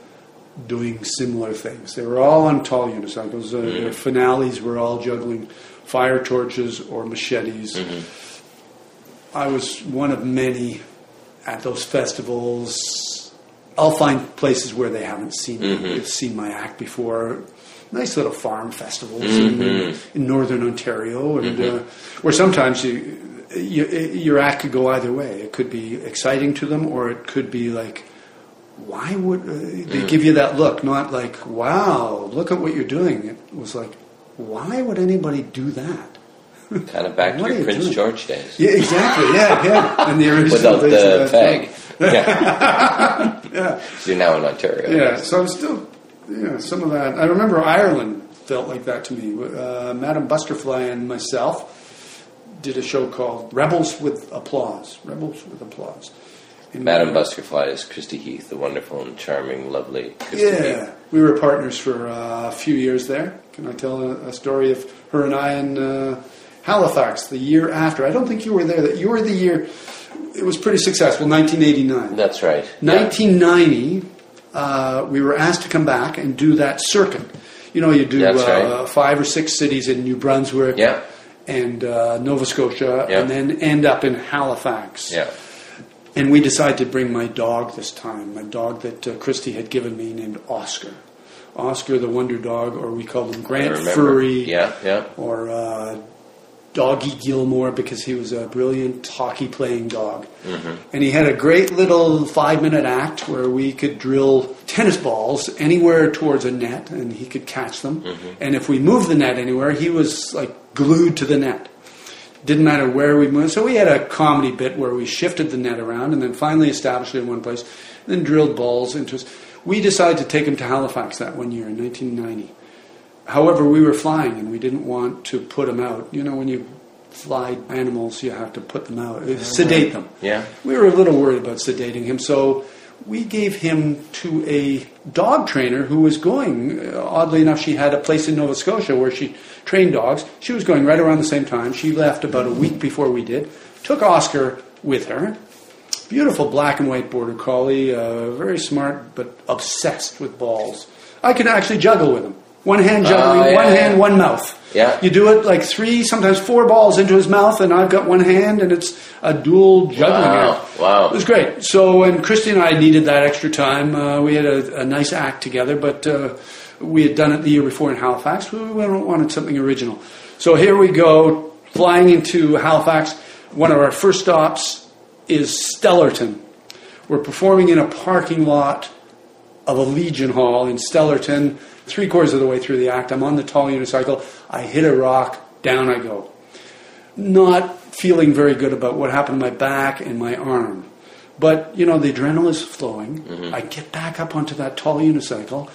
doing similar things. They were all on tall unicycles. Uh, Their finales were all juggling fire torches or machetes. I was one of many at those festivals. I'll find places where they haven't seen seen my act before. Nice little farm festivals in, in northern Ontario, and uh, where sometimes you, you, your act could go either way. It could be exciting to them, or it could be like, why would uh, they give you that look? Not like, wow, look at what you're doing. It was like, why would anybody do that? Kind of back to What your you Prince doing? George days. Yeah, exactly. Yeah, yeah. And the original Without the peg. Yeah. Yeah. So you're now in Ontario. Yeah, so I'm still, yeah, some of that. I remember Ireland felt like that to me. Uh, Madame Buskerfly and myself did a show called Rebels with Applause. Rebels with Applause. And, Madam uh, Buskerfly is Christy Heath, the wonderful and charming, lovely Christy Yeah, Heath. we were partners for uh, a few years there. Can I tell a, a story of her and I and uh, Halifax the year after? I don't think you were there. That you were the year. It was pretty successful. 1989. That's right. Yeah. 1990, uh, we were asked to come back and do that circuit. You know, you do uh, right. five or six cities in New Brunswick Yeah. and uh, Nova Scotia, Yeah. and then end up in Halifax. Yeah. And we decided to bring my dog this time, my dog that uh, Christy had given me named Oscar. Oscar the Wonder Dog, or we called him Grant. Furry, Yeah, yeah. or uh, Doggy Gilmore because he was a brilliant hockey playing dog. Mm-hmm. And he had a great little five minute act where we could drill tennis balls anywhere towards a net and he could catch them. Mm-hmm. And if we moved the net anywhere, he was like glued to the net. Didn't matter where we moved. So we had a comedy bit where we shifted the net around and then finally established it in one place, and then drilled balls into us. We decided to take him to Halifax that one year in 1990. However, we were flying and we didn't want to put him out. You know, when you fly animals, you have to put them out, uh, sedate them. Yeah. We were a little worried about sedating him, so we gave him to a dog trainer who was going. uh, Oddly enough, she had a place in Nova Scotia where she trained dogs. She was going right around the same time. She left about a week before we did. Took Oscar with her. Beautiful black and white border collie, uh, very smart but obsessed with balls. I could actually juggle with him. One hand juggling, Oh, yeah, one yeah. hand, one mouth. Yeah. You do it like three, sometimes four balls into his mouth, and I've got one hand, and it's a dual juggling Wow, act. wow. It was great. So when Christy and I needed that extra time, uh, we had a, a nice act together, but uh, we had done it the year before in Halifax. We wanted something original. So here we go, flying into Halifax. One of our first stops is Stellarton. We're performing in a parking lot of a Legion Hall in Stellarton. Three quarters of the way through the act, I'm on the tall unicycle. I hit a rock, down I go. Not feeling very good about what happened to my back and my arm. But, you know, the adrenaline is flowing. I get back up onto that tall unicycle.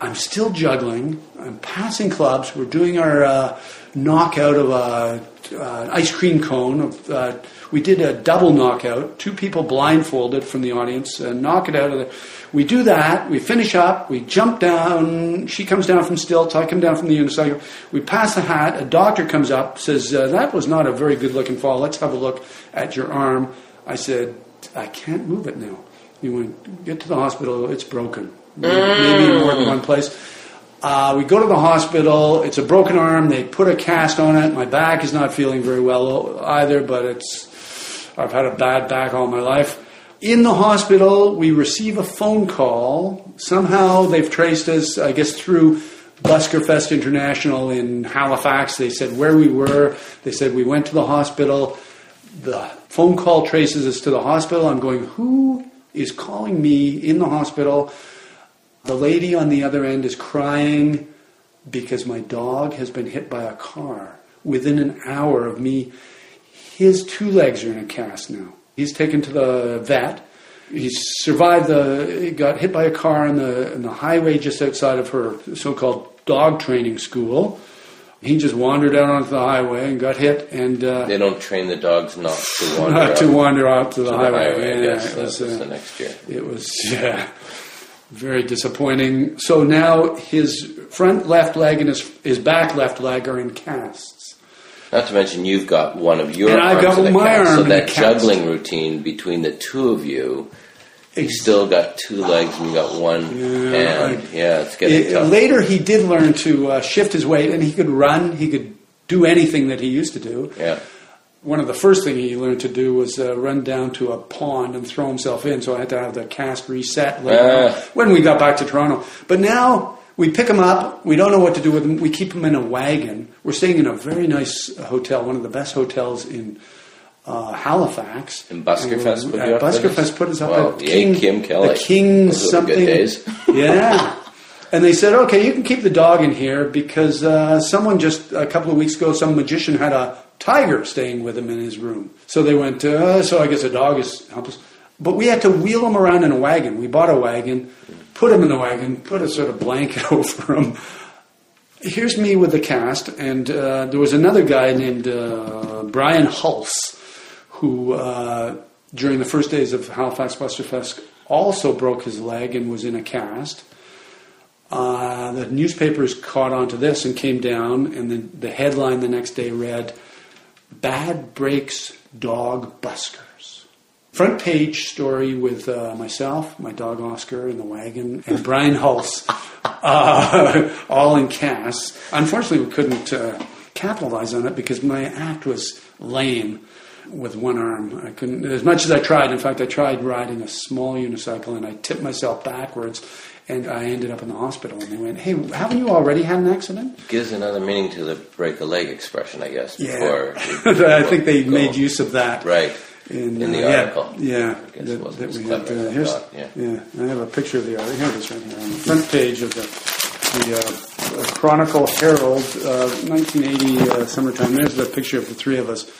I'm still juggling. I'm passing clubs. We're doing our uh, knockout of a, uh, an ice cream cone. Of, uh, we did a double knockout. Two people blindfolded from the audience and knock it out of the. We do that. We finish up. We jump down. She comes down from stilts. I come down from the unicycle. We pass the hat. A doctor comes up, says uh, that was not a very good looking fall. Let's have a look at your arm. I said I can't move it now. He went get to the hospital. It's broken maybe in more than one place. Uh, we go to the hospital. It's a broken arm. They put a cast on it. My back is not feeling very well either, but it's I've had a bad back all my life. In the hospital, we receive a phone call. Somehow they've traced us, I guess, through Buskerfest International in Halifax. They said where we were. They said we went to the hospital. The phone call traces us to the hospital. I'm going, who is calling me in the hospital? The lady on the other end is crying because my dog has been hit by a car. Within an hour of me, his two legs are in a cast now. He's taken to the vet. He survived the. He got hit by a car on the in the highway just outside of her so-called dog training school. He just wandered out onto the highway and got hit, and uh, They don't train the dogs not to wander not out to wander out to the, to the highway. highway. I Yeah, it was, was uh, the next year. it was yeah, very disappointing. So now his front left leg and his his back left leg are in casts. Not to mention, you've got one of your And I've arms got my cast, arm so that juggling routine between the two of you. You still got two legs and you got one hand. I- yeah, it's getting It- tough. later, he did learn to uh, shift his weight, and he could run. He could do anything that he used to do. Yeah, One of the first things he learned to do was uh, run down to a pond and throw himself in. So I had to have the cast reset later Ah. when we got back to Toronto. But now we pick them up. We don't know what to do with them. We keep them in a wagon. We're staying in a very nice hotel, one of the best hotels in uh, Halifax. And Buskerfest put Uh, up for this? Buskerfest put us up Wow, at King, Kim Kelly. the King something. yeah. And they said, okay, you can keep the dog in here because uh, someone just a couple of weeks ago, some magician had a tiger staying with him in his room. So they went, uh, so I guess a dog is helpless. But we had to wheel him around in a wagon. We bought a wagon, put him in the wagon, put a sort of blanket over him. Here's me with the cast, and uh, there was another guy named uh, Brian Hulse who, uh, during the first days of Halifax Buskerfest, also broke his leg and was in a cast. Uh, the newspapers caught on to this and came down, and then the headline the next day read, Bad Breaks Dog Buskers. Front page story with uh, myself, my dog Oscar in the wagon, and Brian Hulse, uh, all in casts. Unfortunately, we couldn't uh, capitalize on it because my act was lame with one arm. I couldn't, as much as I tried. In fact, I tried riding a small unicycle and I tipped myself backwards, and I ended up in the hospital. And they went, "Hey, haven't you already had an accident?" Gives another meaning to the break a leg expression, I guess. Yeah, Before I think they go. made use of that. Right. In, In the uh, yeah, article. Yeah, it that, that we had. Uh, here's, thought, yeah. yeah, I have a picture of the article. Here it is right here on the front page of the, the uh, Chronicle Herald, uh, 1980 uh, summertime. There's the picture of the three of us.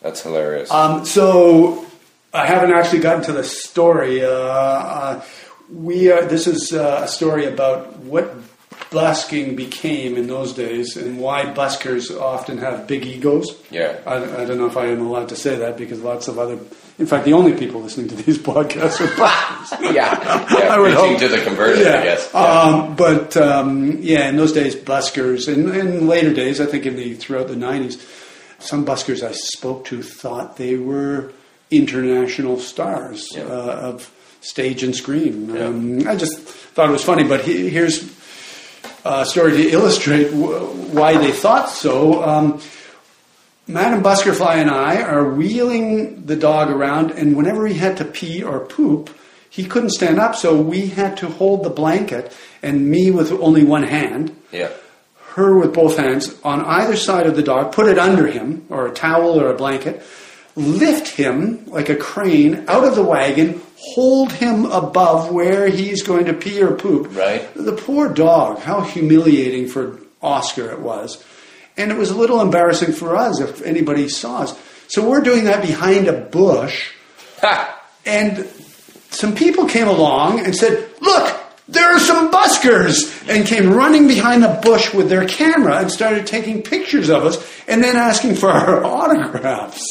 That's hilarious. Um, so I haven't actually gotten to the story. Uh, uh, we uh, this is uh, a story about what busking became in those days and why buskers often have big egos. Yeah. I, I don't know if I am allowed to say that because lots of other, in fact, the only people listening to these podcasts are buskers. yeah. Yeah. I would hope. to the converted, I guess. Yeah. Um, but um, yeah, in those days, buskers, and in later days, I think in the throughout the '90s, some buskers I spoke to thought they were international stars Yeah. uh, of stage and screen. Yeah. Um, I just thought it was funny. But he, here's a story to illustrate w- why they thought so. Um, Madam Buskerfly and I are wheeling the dog around, and whenever he had to pee or poop, he couldn't stand up, so we had to hold the blanket, and me with only one hand, yeah. her with both hands, on either side of the dog, put it under him, or a towel or a blanket, lift him like a crane out of the wagon, hold him above where he's going to pee or poop. Right. The poor dog, how humiliating for Oscar it was. And it was a little embarrassing for us if anybody saw us. So we're doing that behind a bush, Ha! and some people came along and said, Look, there are some buskers! And came running behind the bush with their camera and started taking pictures of us and then asking for our autographs.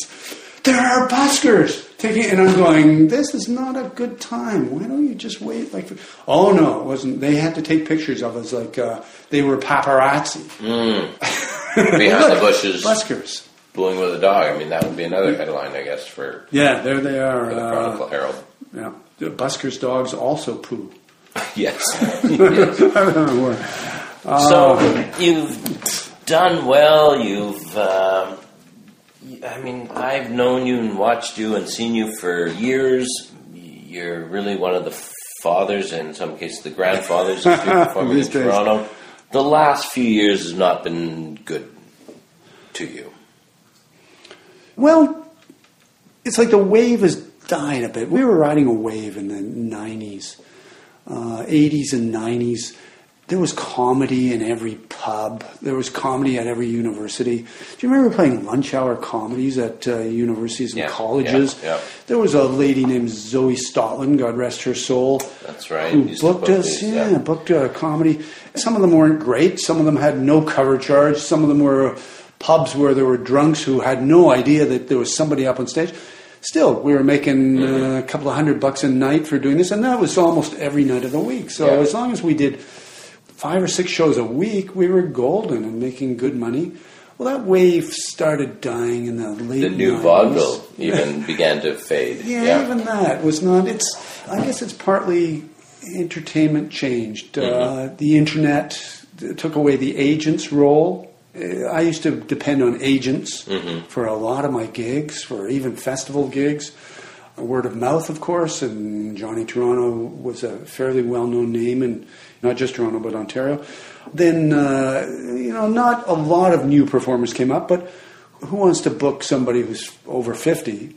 There are buskers! Taking, and I'm going, this is not a good time. Why don't you just wait? Like, for, oh no, it wasn't. They had to take pictures of us like uh, they were paparazzi. Behind the bushes, Buskers. booing with a dog. I mean, that would be another headline, I guess, for, Yeah, there they are. for the Uh, Chronicle Herald. yeah, the buskers' dogs also poo. Yes. I don't know where. So you've done well. You've, um, y- I mean, I've known you and watched you and seen you for years. You're really one of the fathers, and in some cases, the grandfathers of performing in days. Toronto. The last few years has not been good to you. Well, it's like the wave has died a bit. We were riding a wave in the 90s, uh, 80s and 90s, there was comedy in every pub. There was comedy at every university. Do you remember playing lunch hour comedies at uh, universities and Yeah, colleges? yeah, yeah. There was a lady named Zoe Stotland, God rest her soul, That's right. who booked book us. these, yeah, booked a comedy. Some of them weren't great. Some of them had no cover charge. Some of them were pubs where there were drunks who had no idea that there was somebody up on stage. Still, we were making Mm-hmm. uh, a couple of hundred bucks a night for doing this, and that was almost every night of the week. So as long as we did five or six shows a week, we were golden and making good money. Well, that wave started dying in the late The new 90s. vaudeville even began to fade. Yeah, even that was not. It's. I guess it's partly entertainment changed. Mm-hmm. Uh, the internet took away the agent's role. Uh, I used to depend on agents Mm-hmm. for a lot of my gigs, for even festival gigs. Word of mouth, of course, and Johnny Toronto was a fairly well-known name in not just Toronto but Ontario. Then, uh, you know, not a lot of new performers came up, but who wants to book somebody who's over fifty?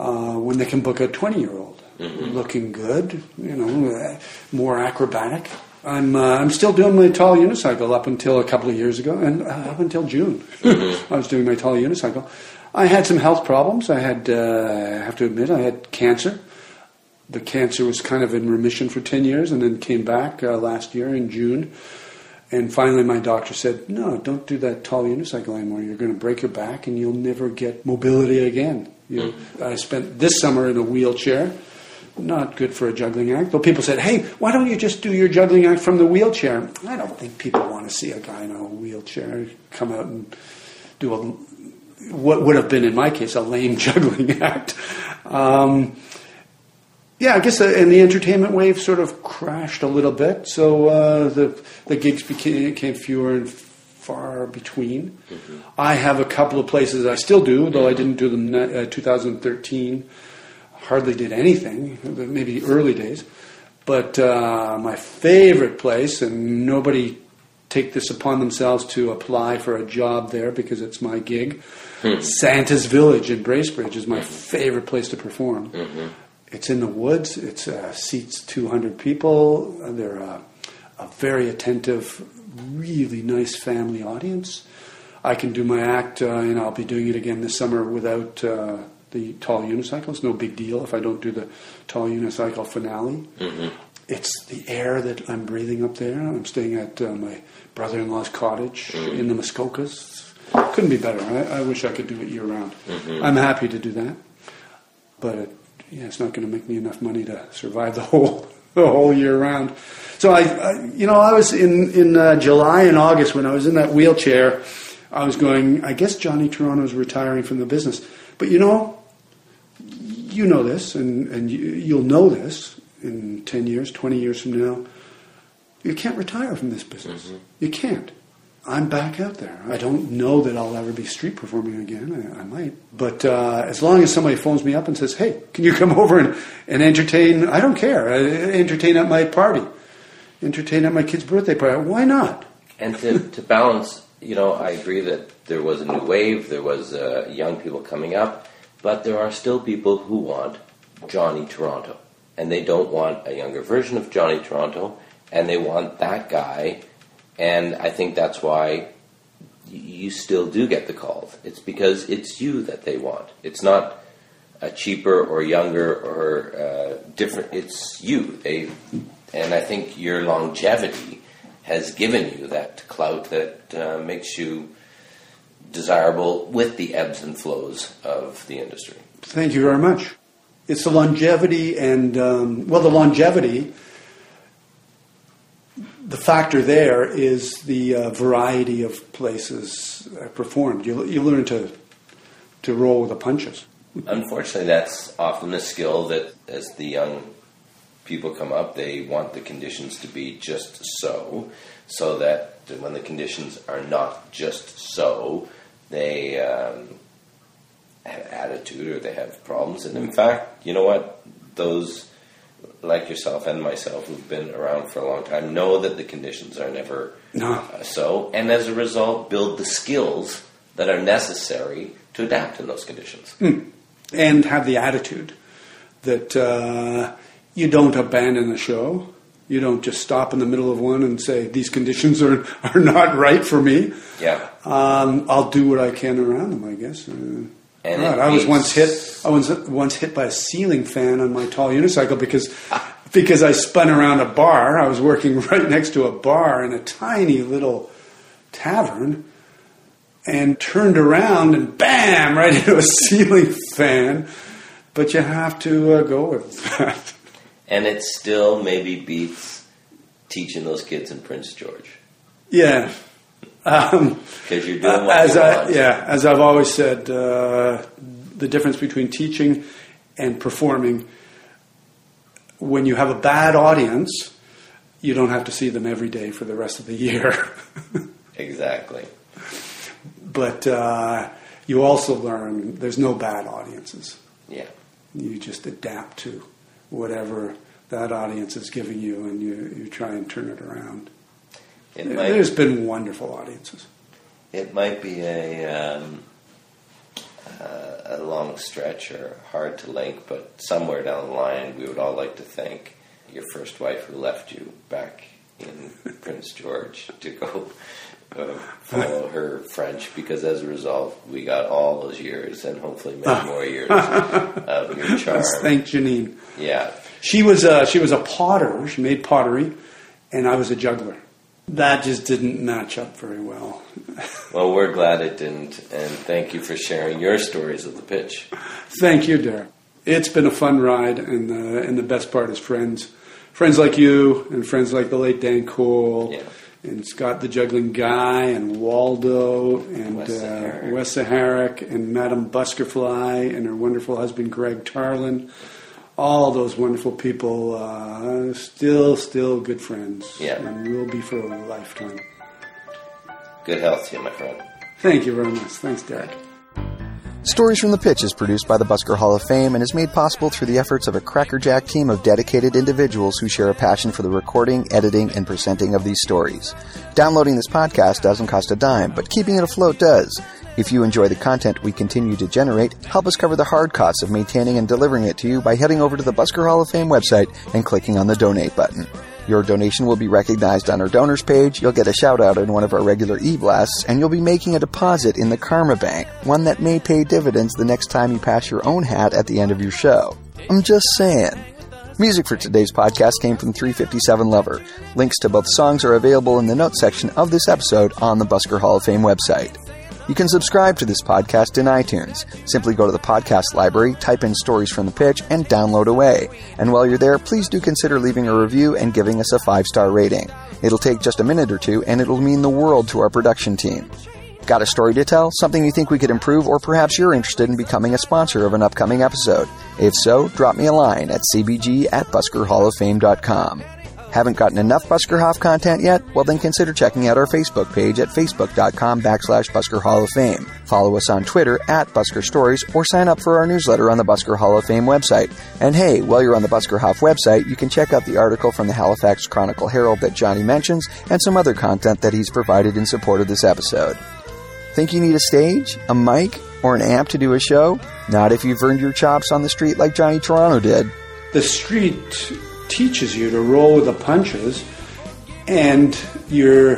uh, when they can book a 20 year old looking good, you know, uh, more acrobatic. I'm, uh, I'm still doing my tall unicycle up until a couple of years ago, and uh, up until June, I was doing my tall unicycle. I had some health problems. I had, uh, I have to admit, I had cancer. The cancer was kind of in remission for 10 years and then came back uh, last year in June. And finally, my doctor said, No, don't do that tall unicycle anymore. You're going to break your back and you'll never get mobility again. You, I spent this summer in a wheelchair. Not good for a juggling act. Though people said, Hey, why don't you just do your juggling act from the wheelchair? I don't think people want to see a guy in a wheelchair come out and do a, what would have been, in my case, a lame juggling act. Um, yeah, I guess, uh, and the entertainment wave sort of crashed a little bit. So uh, the the gigs became, became fewer and far between. I have a couple of places I still do, though I didn't do them. Uh, 2013, hardly did anything. Maybe early days, but uh, my favorite place, and nobody take this upon themselves to apply for a job there because it's my gig. Santa's Village in Bracebridge is my favorite place to perform. It's in the woods. It uh, seats 200 people. Uh, They're uh, a very attentive, really nice family audience. I can do my act, uh, and I'll be doing it again this summer without uh, the tall unicycle. It's no big deal if I don't do the tall unicycle finale. It's the air that I'm breathing up there. I'm staying at uh, my brother-in-law's cottage in the Muskokas. Couldn't be better. I, I wish I could do it year round. I'm happy to do that, but it, yeah, it's not going to make me enough money to survive the whole the whole year round. So I, I you know, I was in in uh, July and August when I was in that wheelchair. I was going. I guess Johnny Toronto's retiring from the business, but you know, you know this, and and you, you'll know this in ten years, twenty years from now. You can't retire from this business. You can't. I'm back out there. I don't know that I'll ever be street performing again. I, I might. But uh, as long as somebody phones me up and says, hey, can you come over and, and entertain? I don't care. Uh, entertain at my party. Entertain at my kid's birthday party. Why not? And to, to balance, you know, I agree that there was a new wave, there was uh, young people coming up, but there are still people who want Johnny Toronto. And they don't want a younger version of Johnny Toronto, and they want that guy. And I think that's why you still do get the calls. It's because it's you that they want. It's not a cheaper or younger or uh, different. It's you. They, and I think your longevity has given you that clout that uh, makes you desirable with the ebbs and flows of the industry. Thank you very much. It's the longevity and, um, well, the longevity, the factor there is the uh, variety of places performed. You, you learn to, to roll with the punches. Unfortunately, that's often a skill that, as the young people come up, they want the conditions to be just so, so that when the conditions are not just so, they um, have attitude or they have problems. And in fact, you know what? Those like yourself and myself who've been around for a long time know that the conditions are never No. uh, so, and as a result, build the skills that are necessary to adapt in those conditions. and have the attitude that uh, you don't abandon the show. You don't just stop in the middle of one and say these conditions are are not right for me. Yeah. Um, I'll do what I can around them, I guess. Uh, And God, I was once hit. I was once hit by a ceiling fan on my tall unicycle because because I spun around a bar. I was working right next to a bar in a tiny little tavern, and turned around and bam, right into a ceiling fan. But you have to uh, go with that. And it still maybe beats teaching those kids in Prince George Yeah. Um, you're doing what as you I, want. yeah, as I've always said, uh, the difference between teaching and performing, when you have a bad audience, you don't have to see them every day for the rest of the year. Exactly. but uh, you also learn there's no bad audiences. Yeah. You just adapt to whatever that audience is giving you, and you, you try and turn it around. It might There's been wonderful audiences. it might be a um, uh, a long stretch or hard to link, but somewhere down the line, we would all like to thank your first wife who left you back in Prince George to go uh, follow her French, because as a result, we got all those years and hopefully many more years of your charm. Let's thank Janine. Yeah, She was a, she was a potter. She made pottery, and I was a juggler. That just didn't match up very well. well, we're glad it didn't, and thank you for sharing your stories of the pitch. Thank you, Derek. It's been a fun ride, and uh, and the best part is friends, friends like you, and friends like the late Dan Cole, Yeah. and Scott the juggling guy, and Waldo, and Wes uh, Saharic. Wes Saharic, and Madame Buskerfly, and her wonderful husband Greg Tarlin. All those wonderful people, uh, still, still good friends, Yeah. and will be for a lifetime. Good health to you, my friend. Thank you very much. Thanks, Derek. Stories from the Pitch is produced by the Busker Hall of Fame and is made possible through the efforts of a crackerjack team of dedicated individuals who share a passion for the recording, editing, and presenting of these stories. Downloading this podcast doesn't cost a dime, but keeping it afloat does. If you enjoy the content we continue to generate, help us cover the hard costs of maintaining and delivering it to you by heading over to the Busker Hall of Fame website and clicking on the donate button. Your donation will be recognized on our donors page, you'll get a shout out in one of our regular e-blasts, and you'll be making a deposit in the Karma Bank, one that may pay dividends the next time you pass your own hat at the end of your show. I'm just saying. Music for today's podcast came from 357 Lover. Links to both songs are available in the notes section of this episode on the Busker Hall of Fame website. You can subscribe to this podcast in iTunes. Simply go to the podcast library, type in stories from the pitch, and download away. And while you're there, please do consider leaving a review and giving us a five star rating. It'll take just a minute or two, and it'll mean the world to our production team. Got a story to tell? Something you think we could improve? Or perhaps you're interested in becoming a sponsor of an upcoming episode? If so, drop me a line at cbg at buskerhalloffame.com. Haven't gotten enough Busker Buskerhoff content yet? Well, then consider checking out our Facebook page at facebook.com backslash Busker Hall of Fame. Follow us on Twitter at Busker Stories or sign up for our newsletter on the Busker Hall of Fame website. And hey, while you're on the Busker Buskerhoff website, you can check out the article from the Halifax Chronicle Herald that Johnny mentions and some other content that he's provided in support of this episode. Think you need a stage, a mic, or an amp to do a show? Not if you've earned your chops on the street like Johnny Toronto did. the street teaches you to roll with the punches and you're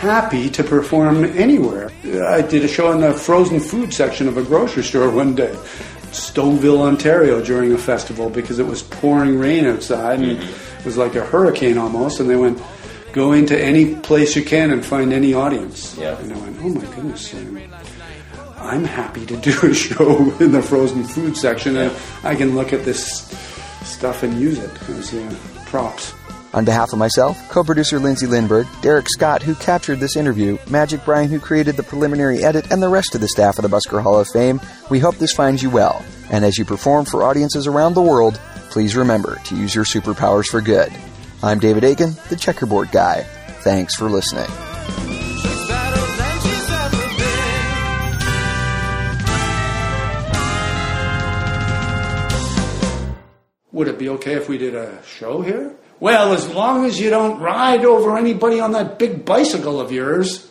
happy to perform anywhere. I did a show in the frozen food section of a grocery store one day, Stoneville, Ontario, during a festival because it was pouring rain outside and it was like a hurricane almost. And they went, go into any place you can and find any audience. Yeah. And I went, oh my goodness. I'm happy to do a show in the frozen food section and I can look at this stuff and use it as uh, props. On behalf of myself, co-producer Lindsay Lindberg, Derek Scott, who captured this interview, Magic Brian, who created the preliminary edit, and the rest of the staff of the Busker Hall of Fame, we hope this finds you well. And as you perform for audiences around the world, please remember to use your superpowers for good. I'm David Aiken, the checkerboard guy. Thanks for listening. Would it be okay if we did a show here? Well, as long as you don't ride over anybody on that big bicycle of yours.